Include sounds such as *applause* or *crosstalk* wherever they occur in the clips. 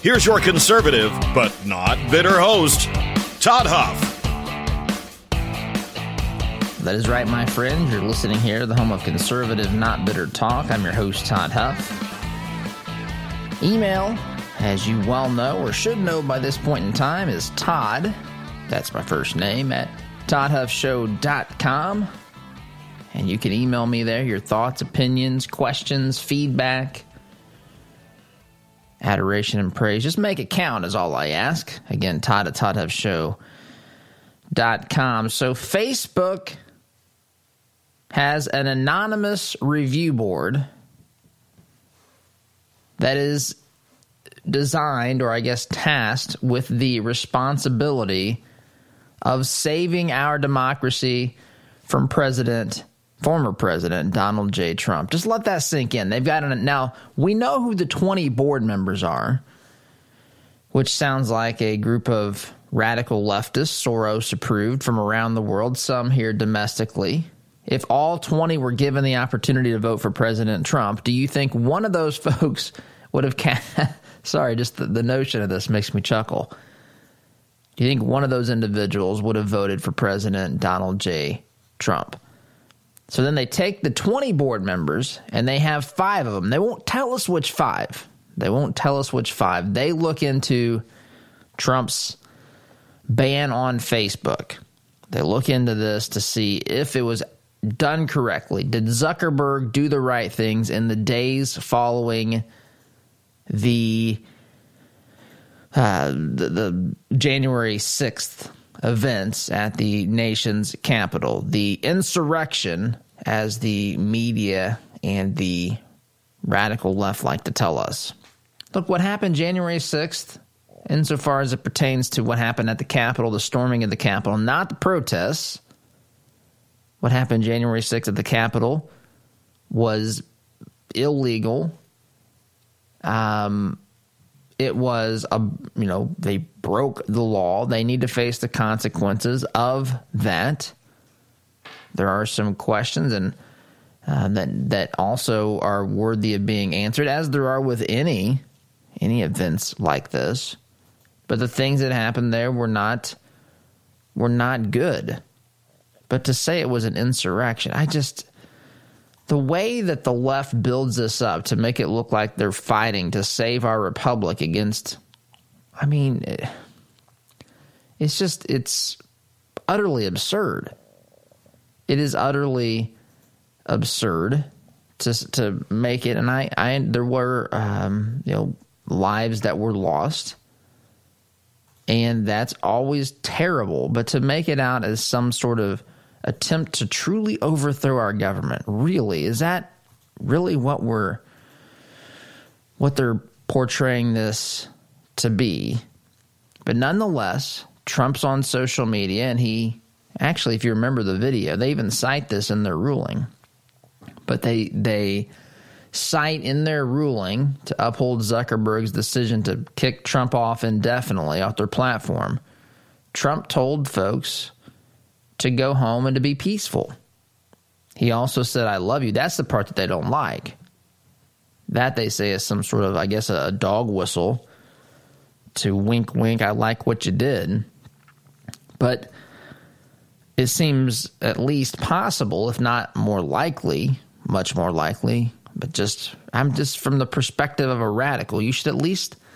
Here's your conservative, but not bitter host, Todd Huff. That is right, my friends. You're listening here the home of conservative, not bitter talk. I'm your host, Todd Huff. Email, as you well know or should know by this point in time, is Todd. That's my first name at ToddHuffShow.com. And you can email me there your thoughts, opinions, questions, feedback adoration and praise. Just make it count is all I ask. Again, Todd at ToddHuffShow.com. So Facebook has an anonymous review board that is designed, or I guess tasked, with the responsibility of saving our democracy from President former president Donald J. Trump. Just let that sink in. They've got an, now we know who the 20 board members are, which sounds like a group of radical leftists, Soros approved from around the world, some here domestically. If all 20 were given the opportunity to vote for President Trump, do you think one of those *laughs* folks would have *laughs* sorry, just the, the notion of this makes me chuckle. Do you think one of those individuals would have voted for President Donald J. Trump? So then they take the 20 board members and they have five of them. They won't tell us which five. They won't tell us which five. They look into Trump's ban on Facebook. They look into this to see if it was done correctly. Did Zuckerberg do the right things in the days following the uh, the, the January 6th events at the nation's capital. The insurrection, as the media and the radical left like to tell us. Look, what happened January 6th, insofar as it pertains to what happened at the Capitol, the storming of the Capitol, not the protests. What happened January 6th at the Capitol was illegal. Um, it was a you know they broke the law. They need to face the consequences of that. There are some questions and uh, that that also are worthy of being answered as there are with any any events like this. But the things that happened there were not were not good. But to say it was an insurrection i just the way that the left builds this up to make it look like they're fighting to save our republic against i mean it's just it's utterly absurd. It is utterly absurd to to make it and i i there were um, you know lives that were lost and that's always terrible but to make it out as some sort of attempt to truly overthrow our government. Really, is that really what we're what they're portraying this to be? But nonetheless, Trump's on social media and he actually if you remember the video, they even cite this in their ruling. But they they cite in their ruling to uphold Zuckerberg's decision to kick Trump off indefinitely off their platform. Trump told folks to go home and to be peaceful. He also said, I love you. That's the part that they don't like. That they say is some sort of, I guess, a dog whistle to wink, wink, I like what you did. But it seems at least possible, if not more likely, much more likely, but just, I'm just from the perspective of a radical, you should at least. *laughs*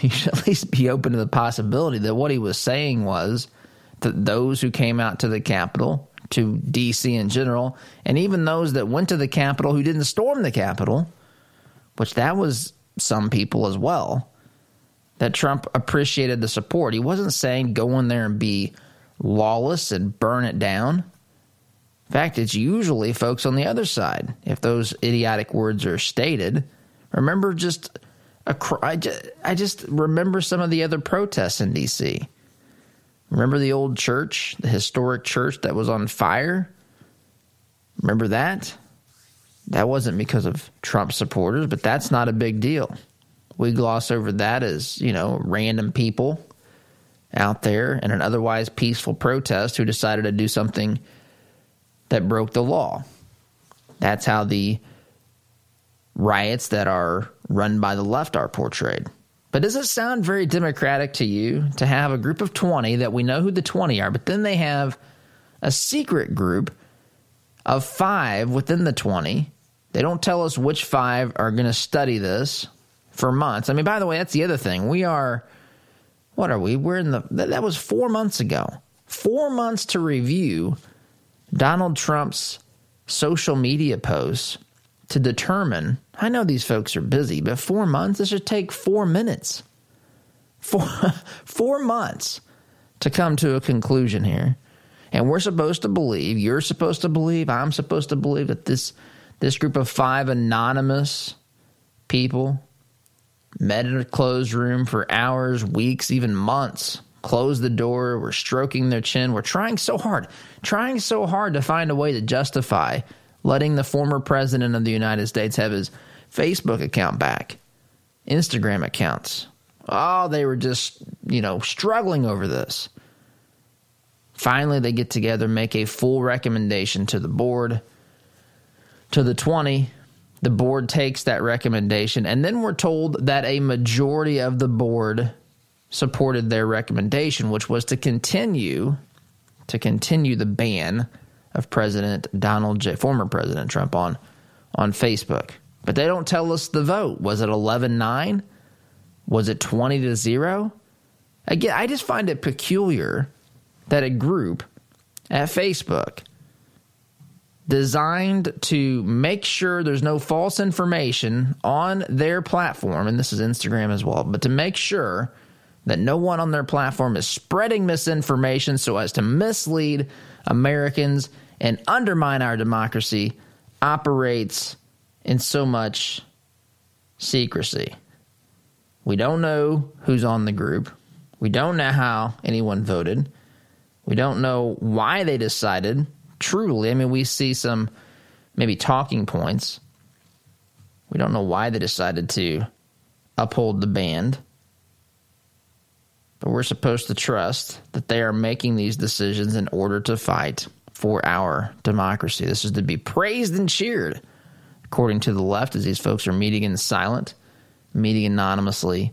You should at least be open to the possibility that what he was saying was to those who came out to the Capitol, to D.C. in general, and even those that went to the Capitol who didn't storm the Capitol, which that was some people as well, that Trump appreciated the support. He wasn't saying go in there and be lawless and burn it down. In fact, it's usually folks on the other side, if those idiotic words are stated. Remember just I just, I just remember some of the other protests in D.C. Remember the old church, the historic church that was on fire? Remember that? That wasn't because of Trump supporters, but that's not a big deal. We gloss over that as, you know, random people out there in an otherwise peaceful protest who decided to do something that broke the law. That's how the riots that are run by the left are portrayed. But does it sound very democratic to you to have a group of 20 that we know who the 20 are, but then they have a secret group of five within the 20? They don't tell us which five are going to study this for months. I mean, by the way, that's the other thing. We are, what are we? We're in the, that was four months ago. Four months to review Donald Trump's social media posts to determine. I know these folks are busy, but four months, this should take four minutes. Four, *laughs* four months to come to a conclusion here. And we're supposed to believe, you're supposed to believe, I'm supposed to believe that this this group of five anonymous people met in a closed room for hours, weeks, even months. Closed the door, we're stroking their chin. We're trying so hard, trying so hard to find a way to justify letting the former president of the United States have his Facebook account back, Instagram accounts. Oh, they were just, you know, struggling over this. Finally, they get together, make a full recommendation to the board, to the 20. The board takes that recommendation, and then we're told that a majority of the board supported their recommendation, which was to continue to continue the ban of President Donald J. former President Trump on on Facebook. But they don't tell us the vote. Was it 11-9? Was it 20 to 0? Again, I just find it peculiar that a group at Facebook designed to make sure there's no false information on their platform, and this is Instagram as well, but to make sure that no one on their platform is spreading misinformation so as to mislead Americans and undermine our democracy operates in so much secrecy. We don't know who's on the group. We don't know how anyone voted. We don't know why they decided. Truly, I mean, we see some maybe talking points. We don't know why they decided to uphold the ban. But we're supposed to trust that they are making these decisions in order to fight for our democracy. This is to be praised and cheered, according to the left, as these folks are meeting in silent, meeting anonymously,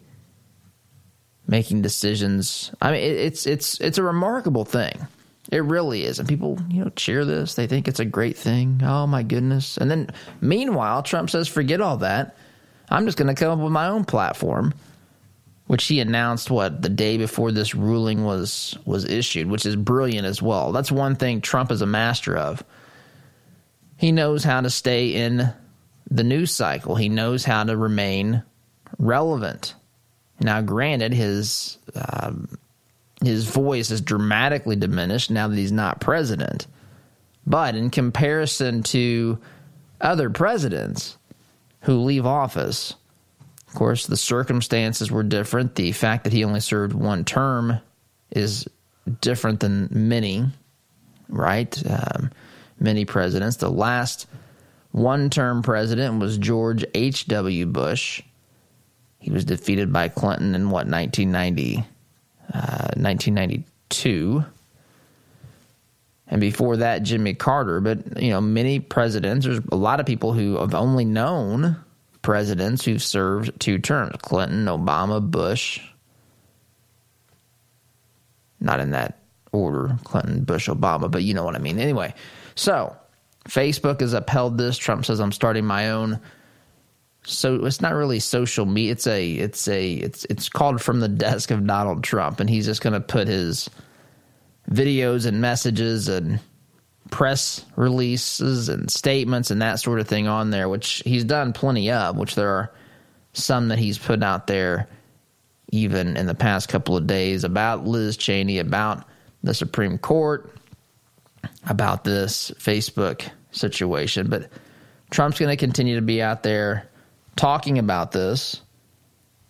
making decisions. I mean, it's it's it's a remarkable thing. It really is, and people you know cheer this. They think it's a great thing. Oh my goodness! And then meanwhile, Trump says, "Forget all that. I'm just going to come up with my own platform." Which he announced what the day before this ruling was was issued, which is brilliant as well. That's one thing Trump is a master of. He knows how to stay in the news cycle. He knows how to remain relevant. Now, granted, his um, his voice is dramatically diminished now that he's not president. But in comparison to other presidents who leave office, of course, the circumstances were different. The fact that he only served one term is different than many, right? Um, many presidents. The last one term president was George H.W. Bush. He was defeated by Clinton in what, 1990, uh, 1992. And before that, Jimmy Carter. But, you know, many presidents, there's a lot of people who have only known presidents who've served two terms Clinton, Obama, Bush. Not in that order Clinton, Bush, Obama, but you know what I mean. Anyway, so Facebook has upheld this. Trump says, I'm starting my own. So it's not really social media. It's a, it's a, it's, it's called from the desk of Donald Trump, and he's just going to put his videos and messages and press releases and statements and that sort of thing on there, which he's done plenty of, which there are some that he's put out there even in the past couple of days about Liz Cheney, about the Supreme Court, about this Facebook situation. But Trump's going to continue to be out there talking about this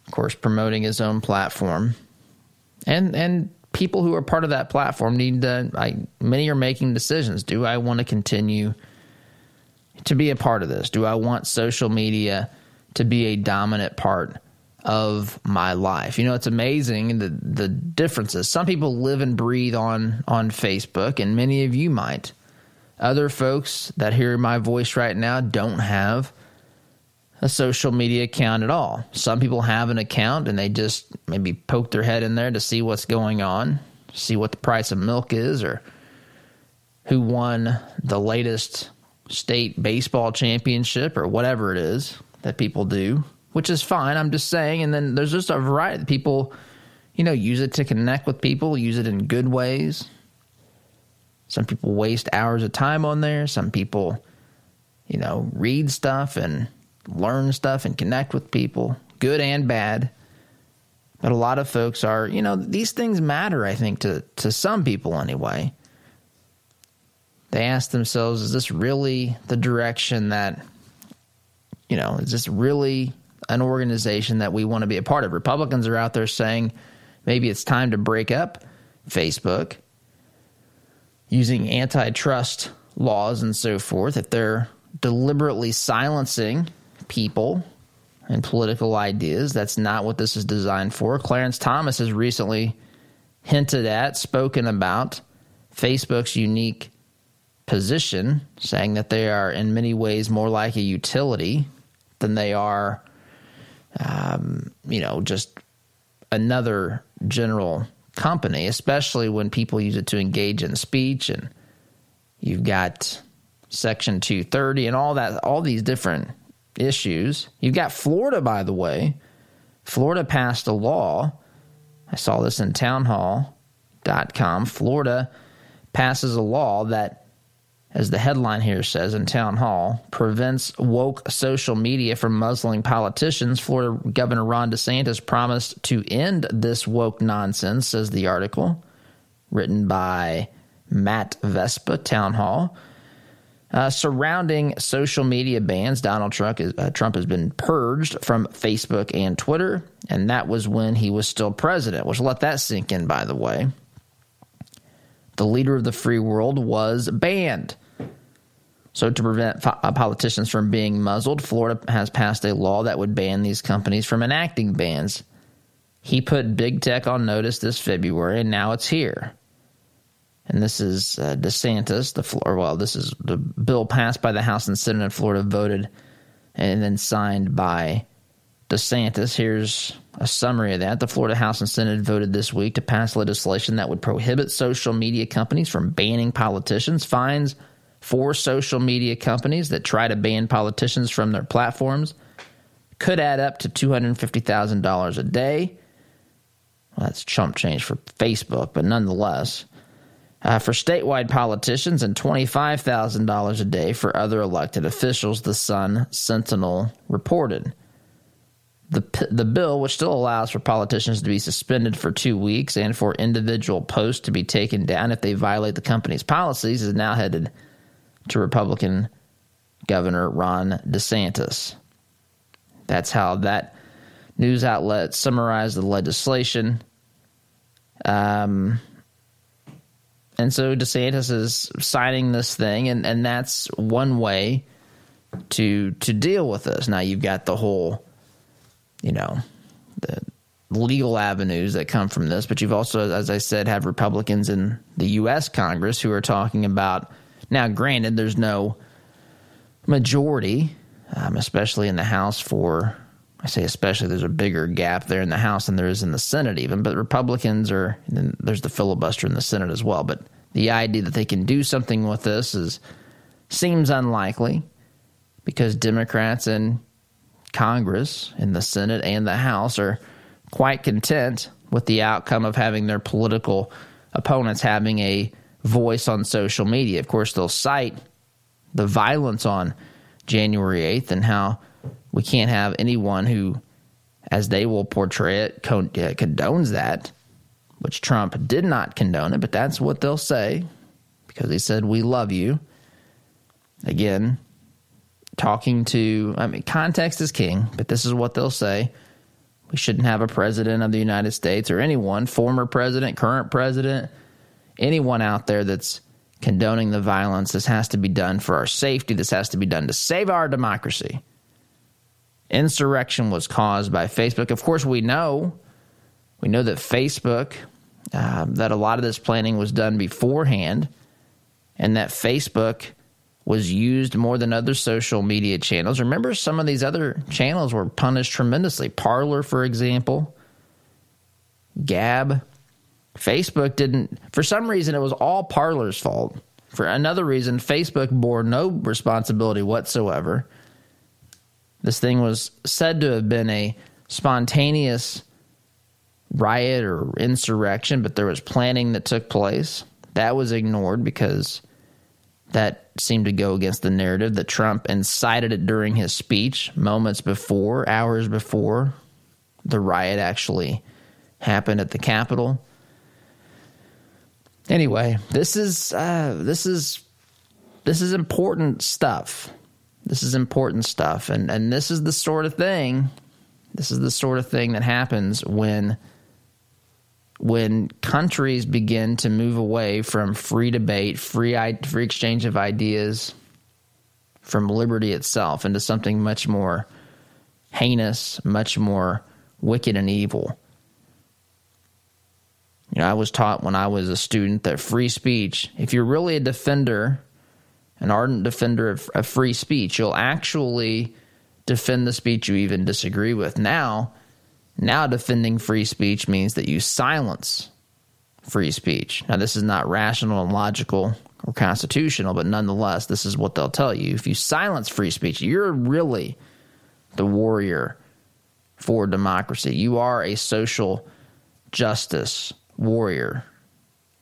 of course, promoting his own platform. And and people who are part of that platform need to I many are making decisions. Do I want to continue to be a part of this? Do I want social media to be a dominant part of my life? You know, it's amazing the the differences. Some people live and breathe on on Facebook and many of you might. Other folks that hear my voice right now don't have a social media account at all. Some people have an account and they just maybe poke their head in there to see what's going on, see what the price of milk is, or who won the latest state baseball championship, or whatever it is that people do, which is fine. I'm just saying. And then there's just a variety of people, you know, use it to connect with people, use it in good ways. Some people waste hours of time on there. Some people, you know, read stuff and learn stuff and connect with people, good and bad. But a lot of folks are, you know, these things matter, I think, to, to some people anyway. They ask themselves, is this really the direction that, you know, is this really an organization that we want to be a part of? Republicans are out there saying maybe it's time to break up Facebook using antitrust laws and so forth, if they're deliberately silencing people and political ideas. That's not what this is designed for. Clarence Thomas has recently hinted at, spoken about Facebook's unique position, saying that they are in many ways more like a utility than they are, um, you know, just another general company, especially when people use it to engage in speech and you've got Section 230 and all that, all these different issues. You've got Florida, by the way. Florida passed a law. I saw this in townhall.com. Florida passes a law that, as the headline here says in Town Hall, prevents woke social media from muzzling politicians. Florida Governor Ron DeSantis promised to end this woke nonsense, says the article, written by Matt Vespa, Town Hall. Uh, surrounding social media bans, Donald Trump, is, uh, Trump has been purged from Facebook and Twitter, and that was when he was still president. Which let that sink in, by the way. The leader of the free world was banned. So, to prevent uh, politicians from being muzzled, Florida has passed a law that would ban these companies from enacting bans. He put big tech on notice this February, and now it's here and this is uh, DeSantis, the floor. Well, this is the bill passed by the House and Senate in Florida, voted and then signed by DeSantis. Here's a summary of that. The Florida House and Senate voted this week to pass legislation that would prohibit social media companies from banning politicians. Fines for social media companies that try to ban politicians from their platforms could add up to $250,000 a day. Well, that's chump change for Facebook, but nonetheless uh, for statewide politicians and $25,000 a day for other elected officials, the Sun Sentinel reported. The, the bill, which still allows for politicians to be suspended for two weeks and for individual posts to be taken down if they violate the company's policies, is now headed to Republican Governor Ron DeSantis. That's how that news outlet summarized the legislation. Um, and so DeSantis is signing this thing, and, and that's one way to to deal with this. Now you've got the whole, you know, the legal avenues that come from this, but you've also, as I said, have Republicans in the U.S. Congress who are talking about. Now, granted, there's no majority, um, especially in the House for. I say especially there's a bigger gap there in the House than there is in the Senate, even. But Republicans are, there's the filibuster in the Senate as well. But the idea that they can do something with this is seems unlikely because Democrats in Congress, in the Senate and the House are quite content with the outcome of having their political opponents having a voice on social media. Of course, they'll cite the violence on January 8th and how we can't have anyone who, as they will portray it, condones that which Trump did not condone it, but that's what they'll say because he said, We love you. Again, talking to, I mean, context is king, but this is what they'll say. We shouldn't have a president of the United States or anyone, former president, current president, anyone out there that's condoning the violence. This has to be done for our safety. This has to be done to save our democracy. Insurrection was caused by Facebook. Of course, we know we know that Facebook uh, that a lot of this planning was done beforehand, and that Facebook was used more than other social media channels. Remember, some of these other channels were punished tremendously. Parler, for example, Gab. Facebook didn't, for some reason, it was all Parler's fault. For another reason, Facebook bore no responsibility whatsoever. This thing was said to have been a spontaneous riot or insurrection, but there was planning that took place. That was ignored because that seemed to go against the narrative that Trump incited it during his speech moments before, hours before the riot actually happened at the Capitol. Anyway, this is uh, this is this is important stuff. This is important stuff, and and this is the sort of thing. This is the sort of thing that happens when when countries begin to move away from free debate, free free exchange of ideas, from liberty itself into something much more heinous, much more wicked and evil. You know, I was taught when I was a student that free speech, if you're really a defender, an ardent defender of, of free speech, you'll actually defend the speech you even disagree with. Now, now, defending free speech means that you silence free speech. Now, this is not rational and logical or constitutional, but nonetheless, this is what they'll tell you. If you silence free speech, you're really the warrior for democracy. You are a social justice warrior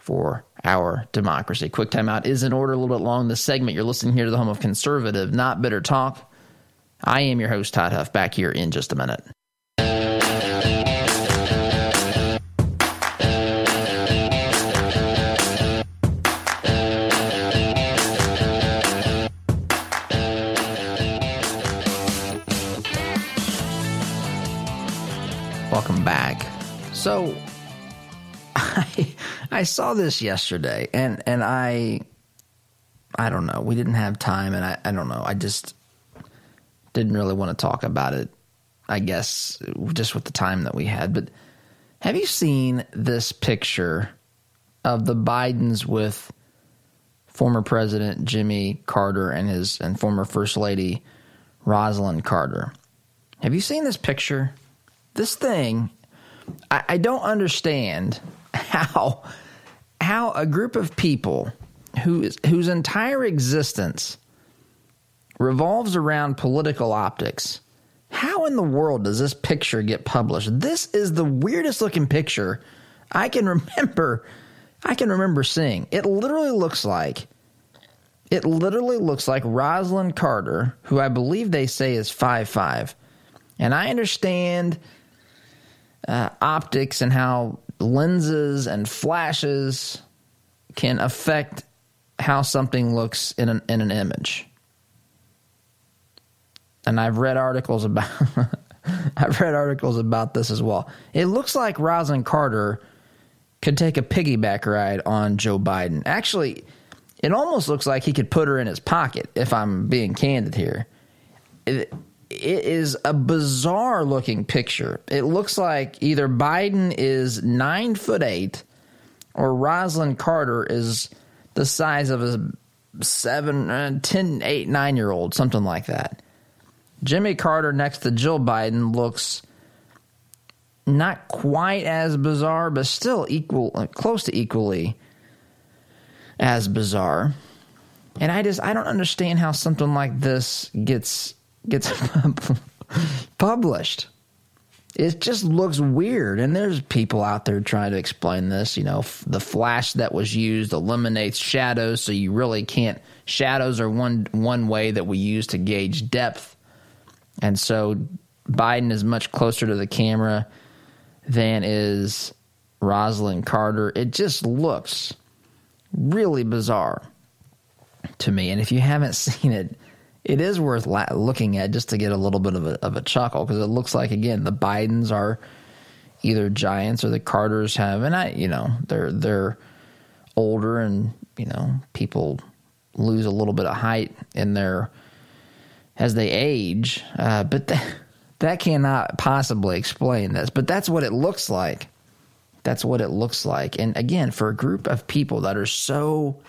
for our democracy. Quick timeout is in order a little bit long. This segment you're listening here to the home of conservative, not bitter talk. I am your host, Todd Huff, back here in just a minute. I saw this yesterday, and and I I don't know. We didn't have time, and I I don't know. I just didn't really want to talk about it. I guess just with the time that we had. But have you seen this picture of the Bidens with former President Jimmy Carter and his and former First Lady Rosalynn Carter? Have you seen this picture? this thing, I, I don't understand *laughs* how how a group of people who is, whose entire existence revolves around political optics. How in the world does this picture get published? This is the weirdest looking picture I can *laughs* remember. I can remember seeing. It literally looks like it literally looks like Rosalynn Carter, who I believe they say is five five. And I understand uh, optics and how lenses and flashes can affect how something looks in an, in an image. And I've read articles about *laughs* I've read articles about this as well. It looks like Rosalynn Carter could take a piggyback ride on Joe Biden. Actually, it almost looks like he could put her in his pocket if I'm being candid here. It, it is a bizarre looking picture. It looks like either Biden is nine foot eight or Rosalynn Carter is the size of a seven, uh, 10, 8, 9 year old, something like that. Jimmy Carter next to Jill Biden looks not quite as bizarre, but still equal, uh, close to equally as bizarre. And I just, I don't understand how something like this gets gets *laughs* published. It just looks weird, and there's people out there trying to explain this. You know, the flash that was used eliminates shadows, so you really can't. Shadows are one one way that we use to gauge depth, and so Biden is much closer to the camera than is Rosalynn Carter. It just looks really bizarre to me, and if you haven't *laughs* seen it, it is worth la- looking at just to get a little bit of a, of a chuckle because it looks like again the Bidens are either giants or the Carters have, and I you know they're they're older and you know people lose a little bit of height in their as they age, uh, but that *laughs* that cannot possibly explain this. But that's what it looks like. That's what it looks like. And again, for a group of people that are so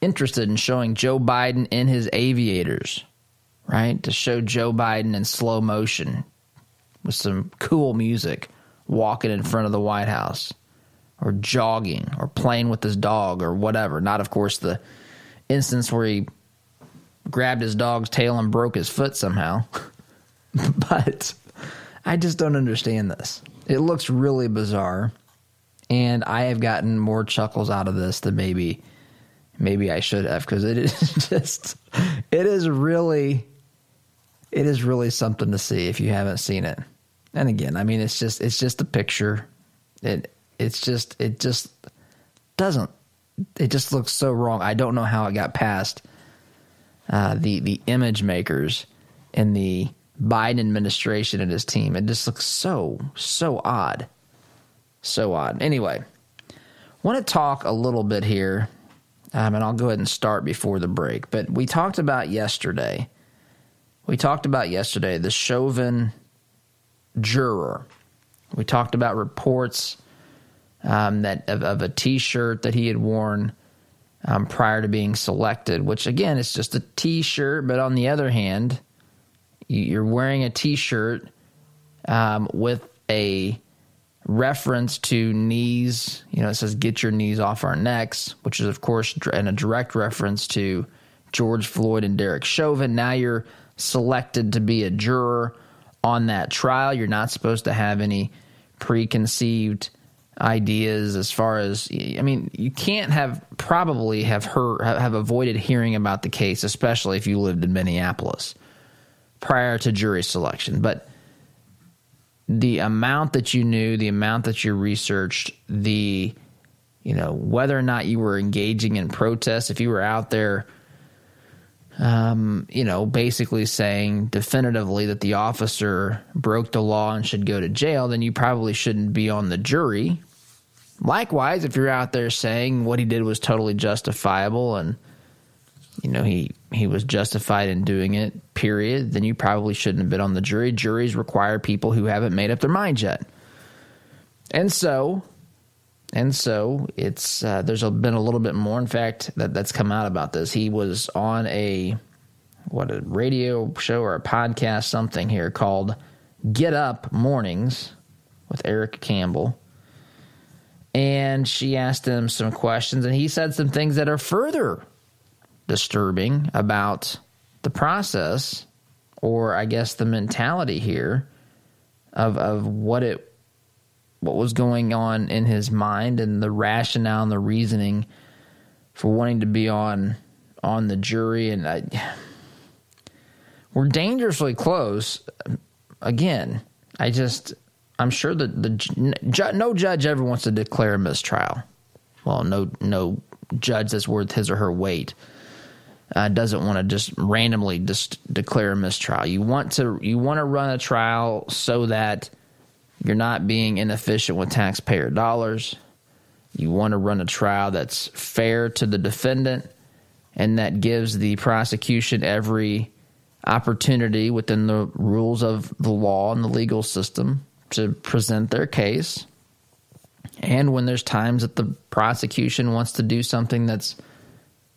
interested in showing Joe Biden in his aviators, right? To show Joe Biden in slow motion with some cool music walking in front of the White House or jogging or playing with his dog or whatever. Not, of course, the instance where he grabbed his dog's tail and broke his foot somehow. *laughs* but I just don't understand this. It looks really bizarre. And I have gotten more chuckles out of this than maybe maybe I should have because it is *laughs* just it is really it is really something to see if you haven't seen it. And again, I mean it's just it's just a picture. It it's just it just doesn't it just looks so wrong. I don't know how it got past uh, the the image makers in the Biden administration and his team. It just looks so so odd, so odd. Anyway, want to talk a little bit here um, and I'll go ahead and start before the break. But we talked about yesterday. We talked about yesterday the Chauvin juror. We talked about reports um, that of, of, a T-shirt that he had worn um, prior to being selected. Which again, it's just a T-shirt, but on the other hand, you're wearing a T-shirt um, with a reference to knees. You know, it says "get your knees off our necks," which is of course and a direct reference to George Floyd and Derek Chauvin. Now you're selected to be a juror on that trial. You're not supposed to have any preconceived ideas as far as I mean, you can't have probably have heard have avoided hearing about the case, especially if you lived in Minneapolis prior to jury selection. But the amount that you knew, the amount that you researched, the you know whether or not you were engaging in protests, if you were out there, um, you know, basically saying definitively that the officer broke the law and should go to jail, then you probably shouldn't be on the jury. Likewise, if you're out there saying what he did was totally justifiable and you know he he was justified in doing it period then you probably shouldn't have been on the jury. Juries require people who haven't made up their minds yet. And so and so it's uh, there's a, been a little bit more in fact that that's come out about this. He was on a what a radio show or a podcast something here called get up mornings with Erica Campbell. And she asked him some questions and he said some things that are further disturbing about the process, or I guess the mentality here of of what it what was going on in his mind and the rationale and the reasoning for wanting to be on on the jury. And I, we're dangerously close. Again i just i'm sure that the no judge ever wants to declare a mistrial. Well no no judge that's worth his or her weight uh, doesn't want to just randomly just declare a mistrial. You want to you want to run a trial so that you're not being inefficient with taxpayer dollars. You want to run a trial that's fair to the defendant and that gives the prosecution every opportunity within the rules of the law and the legal system to present their case. And when there's times that the prosecution wants to do something that's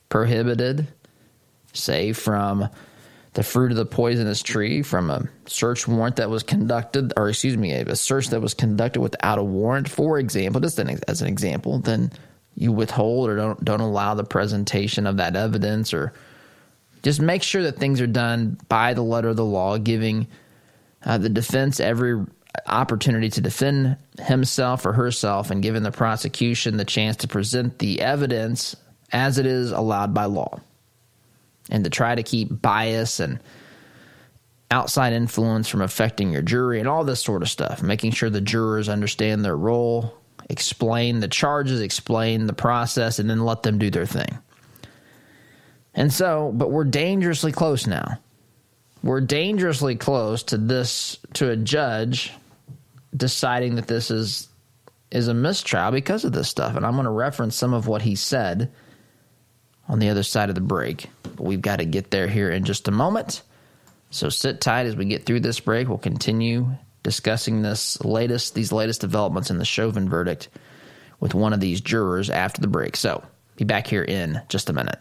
prohibited, say from the fruit of the poisonous tree from a search warrant that was conducted, or excuse me, a search that was conducted without a warrant, for example, just as an example, then you withhold or don't don't allow the presentation of that evidence, or just make sure that things are done by the letter of the law, giving uh, the defense every opportunity to defend himself or herself, and giving the prosecution the chance to present the evidence as it is allowed by law and to try to keep bias and outside influence from affecting your jury and all this sort of stuff, making sure the jurors understand their role, explain the charges, explain the process, and then let them do their thing. And so, but we're dangerously close now. We're dangerously close to this, to a judge deciding that this is is a mistrial because of this stuff. And I'm going to reference some of what he said on the other side of the break. But we've got to get there here in just a moment. So sit tight as we get through this break. We'll continue discussing this latest these latest developments in the Chauvin verdict with one of these jurors after the break. So be back here in just a minute.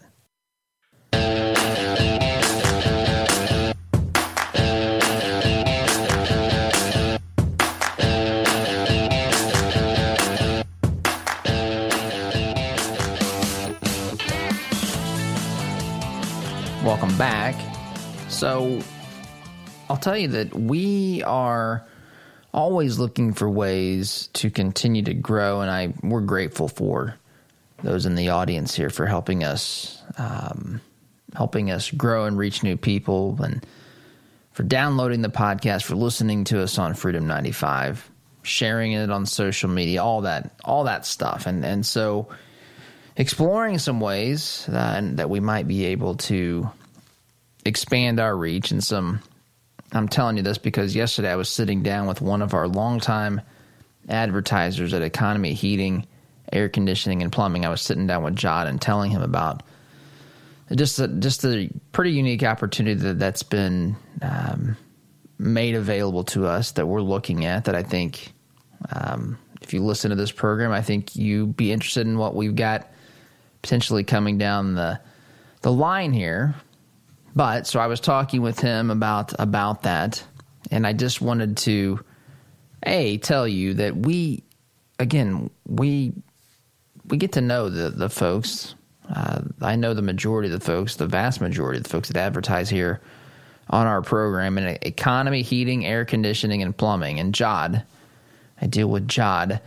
So, I'll tell you that we are always looking for ways to continue to grow, and I we're grateful for those in the audience here for helping us um, helping us grow and reach new people, and for downloading the podcast, for listening to us on Freedom ninety five, sharing it on social media, all that all that stuff, and and so exploring some ways that, that we might be able to expand our reach and some I'm telling you this because yesterday I was sitting down with one of our longtime advertisers at Economy Heating, Air Conditioning, and Plumbing. I was sitting down with John and telling him about just a, just a pretty unique opportunity that, that's been um, made available to us that we're looking at. That I think, um, if you listen to this program, I think you be interested in what we've got potentially coming down the the line here. But so I was talking with him about about that, and I just wanted to a tell you that we again we we get to know the the folks. Uh, I know the majority of the folks, the vast majority of the folks that advertise here on our program in economy, heating, air conditioning, and plumbing. And Jod, I deal with Jod,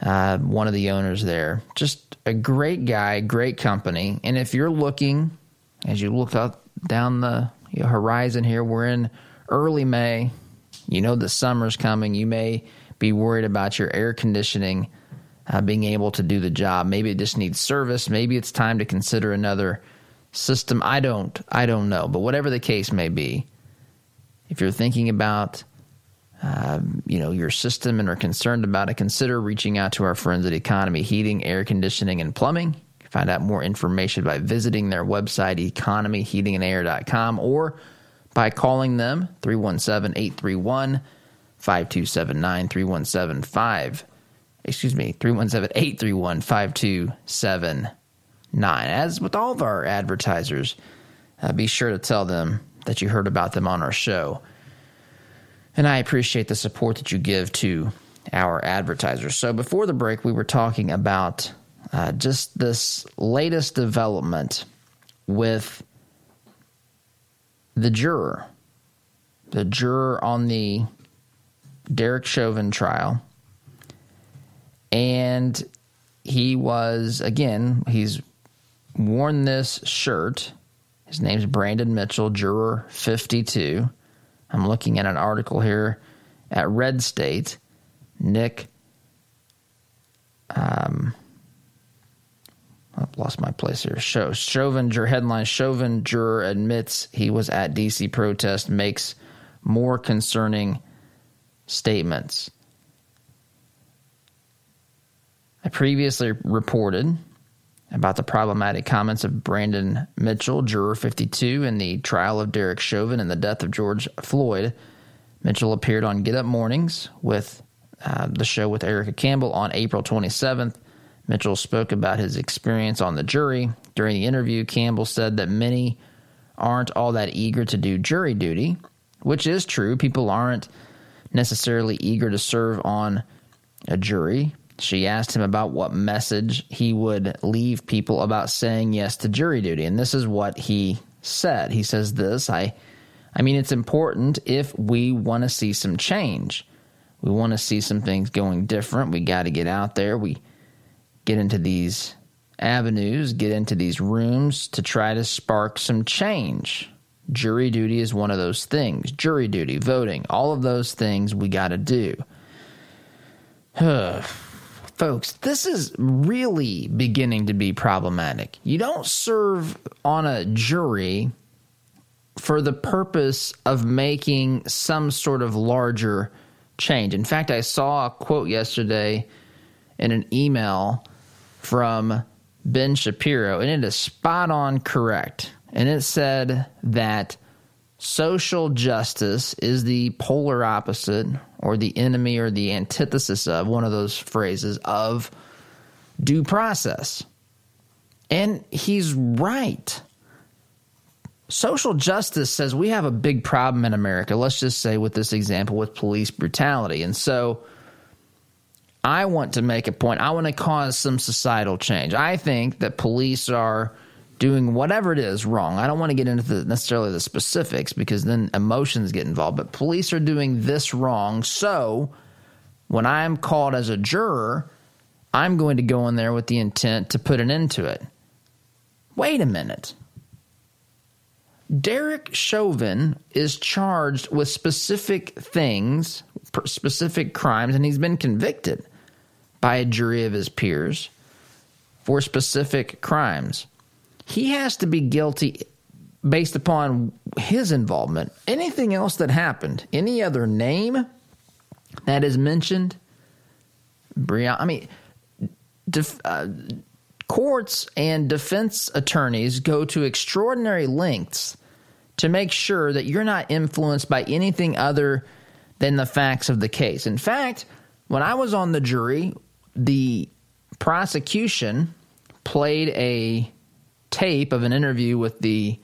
uh, one of the owners there. Just a great guy, great company. And if you're looking, as you look up down the you know, horizon here, we're in early May. You know the summer's coming. You may be worried about your air conditioning uh, being able to do the job. Maybe it just needs service. Maybe it's time to consider another system. I don't. I don't know. But whatever the case may be, if you're thinking about uh, you know your system and are concerned about it, consider reaching out to our friends at Economy Heating, Air Conditioning, and Plumbing. Find out more information by visiting their website, economyheatingandair.com, or by calling them 317 831 5279 317 5 excuse me 317 831 5279 as with all of our advertisers uh, be sure to tell them that you heard about them on our show. And i appreciate the support that you give to our advertisers. So before the break we were talking about uh, just this latest development with the juror, the juror on the Derek Chauvin trial. And he was, again, he's worn this shirt. His name's Brandon Mitchell, juror 52. I'm looking at an article here at Red State. Nick um, I've lost my place here. Show Chauvin juror headline: Chauvin juror admits he was at DC protest, makes more concerning statements. I previously reported about the problematic comments of Brandon Mitchell, juror 52, in the trial of Derek Chauvin and the death of George Floyd. Mitchell appeared on Get Up Mornings with uh, the show with Erica Campbell on April 27th Mitchell spoke about his experience on the jury. During the interview, Campbell said that many aren't all that eager to do jury duty, which is true. People aren't necessarily eager to serve on a jury. She asked him about what message he would leave people about saying yes to jury duty, and this is what he said. He says this, I I mean it's important if we want to see some change. We want to see some things going different. We got to get out there. We get into these avenues, get into these rooms to try to spark some change. Jury duty is one of those things. Jury duty, voting, all of those things we got to do. *sighs* folks, this is really beginning to be problematic. You don't serve on a jury for the purpose of making some sort of larger change. In fact, I saw a quote yesterday in an email from Ben Shapiro, and it is spot on correct. And it said that social justice is the polar opposite or the enemy or the antithesis of one of those phrases of due process. And he's right. Social justice says we have a big problem in America. Let's just say, with this example, with police brutality. And so I want to make a point. I want to cause some societal change. I think that police are doing whatever it is wrong. I don't want to get into the, necessarily the specifics because then emotions get involved, but police are doing this wrong. So when I'm called as a juror, I'm going to go in there with the intent to put an end to it. Wait a minute. Derek Chauvin is charged with specific things, specific crimes, and he's been convicted by a jury of his peers for specific crimes he has to be guilty based upon his involvement. Anything else that happened, any other name that is mentioned, Breon, I mean, def, uh, courts and defense attorneys go to extraordinary lengths to make sure that you're not influenced by anything other than the facts of the case. In fact, when I was on the jury, the prosecution played a tape of an interview with the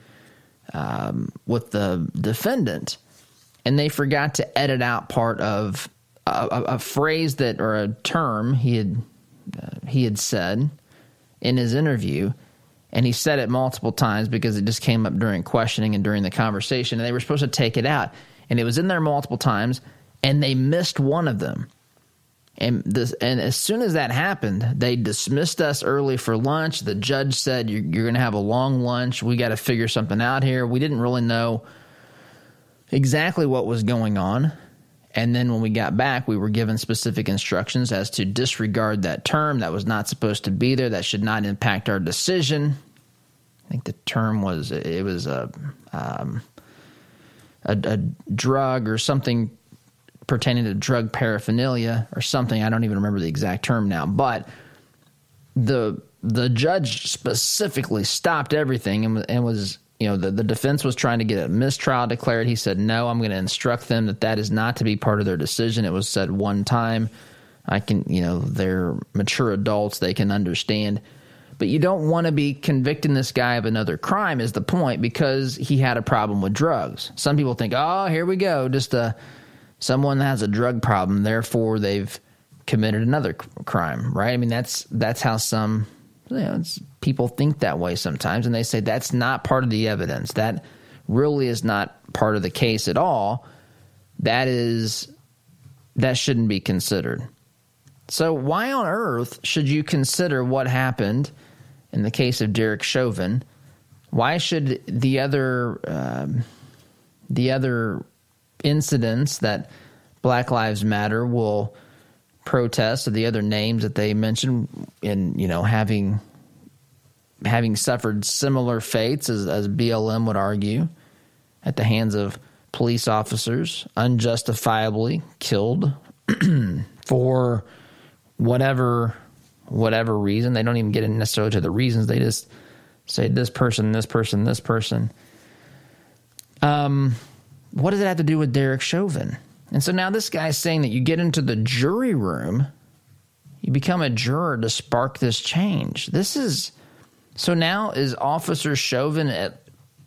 um, with the defendant, and they forgot to edit out part of a, a, phrase that or a term he had uh, he had said in his interview, and he said it multiple times because it just came up during questioning and during the conversation, and they were supposed to take it out, and it was in there multiple times, and they missed one of them. And this, and as soon as that happened, they dismissed us early for lunch. The judge said, "You're, you're going to have a long lunch. We got to figure something out here." We didn't really know exactly what was going on. And then when we got back, we were given specific instructions as to disregard that term. That was not supposed to be there. That should not impact our decision. I think the term was it was a um, a, a drug or something pertaining to drug paraphernalia or something. I don't even remember the exact term now, but the the judge specifically stopped everything and, and was you know the, the defense was trying to get a mistrial declared. He said no i'm going to instruct them that that is not to be part of their decision. It was said one time. I can you know they're mature adults. They can understand. But you don't want to be convicting this guy of another crime is the point because he had a problem with drugs. Some people think oh here we go just a someone has a drug problem, therefore they've committed another crime, right? I mean, that's that's how some you know, people think that way sometimes, and they say that's not part of the evidence. That really is not part of the case at all. That is that shouldn't be considered. So, why on earth should you consider what happened in the case of Derek Chauvin? Why should the other um, the other incidents that Black Lives Matter will protest or the other names that they mentioned in you know having having suffered similar fates as, as BLM would argue at the hands of police officers unjustifiably killed *clears throat* for whatever whatever reason. They don't even get in necessarily to the reasons. They just say this person this person this person. Um what does it have to do with Derek Chauvin? And so now this guy's saying that you get into the jury room, you become a juror to spark this change. This is so now is Officer Chauvin at,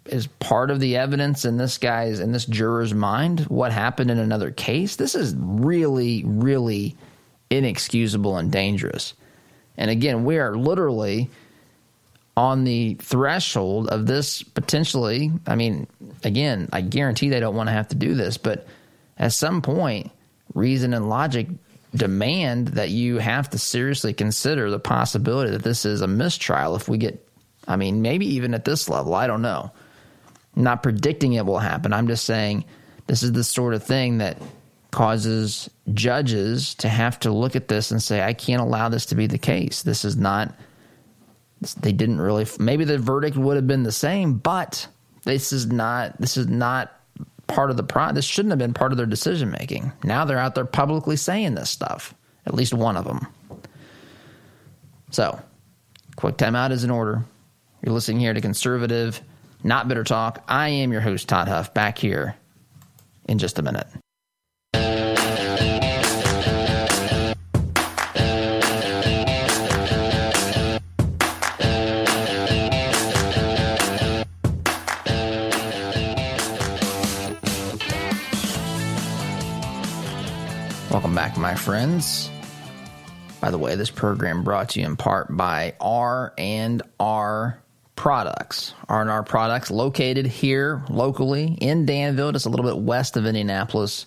is part of the evidence in this guy's in this juror's mind what happened in another case. This is really, really inexcusable and dangerous. And again, we are literally on the threshold of this potentially. I mean, again, I guarantee they don't want to have to do this, but at some point, reason and logic demand that you have to seriously consider the possibility that this is a mistrial if we get, I mean, maybe even at this level. I don't know. I'm not predicting it will happen. I'm just saying this is the sort of thing that causes judges to have to look at this and say, I can't allow this to be the case. This is not, they didn't really, maybe the verdict would have been the same, but this is not, this is not part of the pro. This shouldn't have been part of their decision making. Now they're out there publicly saying this stuff, at least one of them. So, quick timeout is in order. You're listening here to Conservative, Not Bitter Talk. I am your host, Todd Huff, back here in just a minute. My friends. By the way, this program brought to you in part by R and R Products. R and R Products located here locally in Danville, just a little bit west of Indianapolis.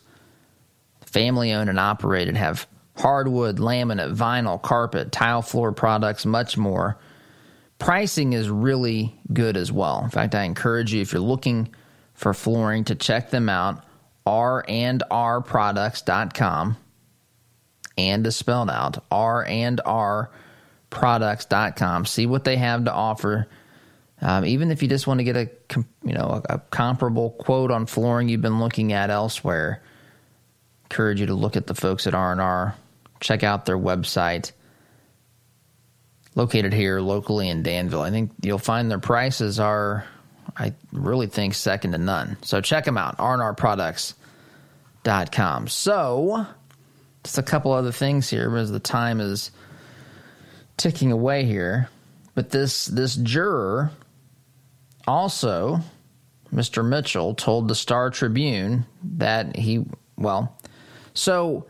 Family owned and operated, have hardwood, laminate, vinyl, carpet, tile floor products, much more. Pricing is really good as well. In fact, I encourage you if you're looking for flooring to check them out randrproducts.com and is spelled out r and r products.com see what they have to offer. Um, even if you just want to get a you know a, a, comparable quote on flooring you've been looking at elsewhere encourage you to look at the folks at r&r check out their website. Located here locally in danville. I think you'll find their prices are I really think second to none. So check them out, rnrproducts.com. So, just a couple other things here as the time is ticking away here. But this this juror also, Mr. Mitchell, told the Star Tribune that he well, so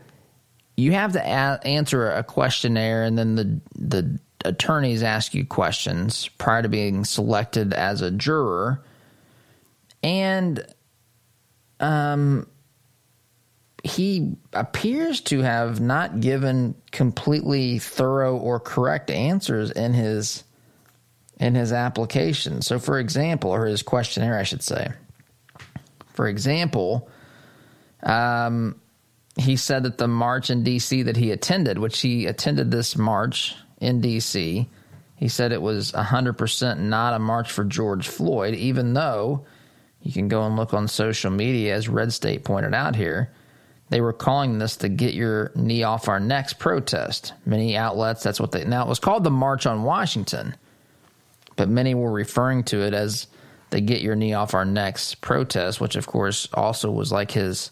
you have to a- answer a questionnaire, and then the the attorneys ask you questions prior to being selected as a juror. And um, he appears to have not given completely thorough or correct answers in his in his application. So for example, or his questionnaire I should say. For example, um, he said that the march in DC that he attended, which he attended this march in D.C. He said it was 100% not a march for George Floyd, even though you can go and look on social media, as Red State pointed out here. They were calling this the Get Your Knee Off Our Necks protest. Many outlets, that's what they. Now, it was called the March on Washington, but many were referring to it as the Get Your Knee Off Our Necks protest, which, of course, also was like his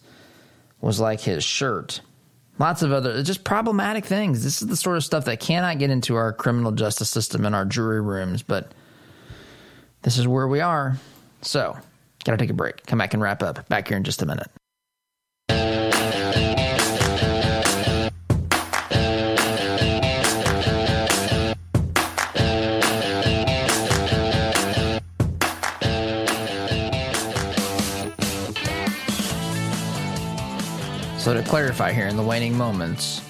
was like his shirt. Lots of other just problematic things. This is the sort of stuff that cannot get into our criminal justice system and our jury rooms, but this is where we are. So, gotta take a break. Come back and wrap up. Back here in just a minute. So, to clarify here, in the waning moments,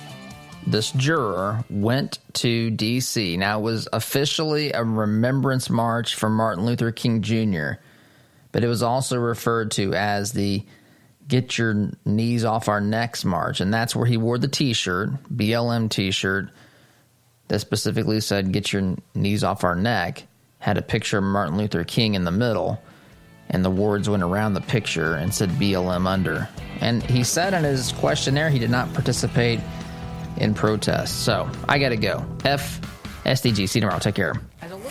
this juror went to D.C. Now, it was officially a remembrance march for Martin Luther King Jr., but it was also referred to as the Get Your Knees Off Our Necks March. And that's where he wore the t shirt, BLM t shirt, that specifically said, Get Your Knees Off Our Neck, had a picture of Martin Luther King in the middle and the wards went around the picture and said BLM under. And he said in his questionnaire he did not participate in protests. So I got to go. F SDG. See you tomorrow. Take care.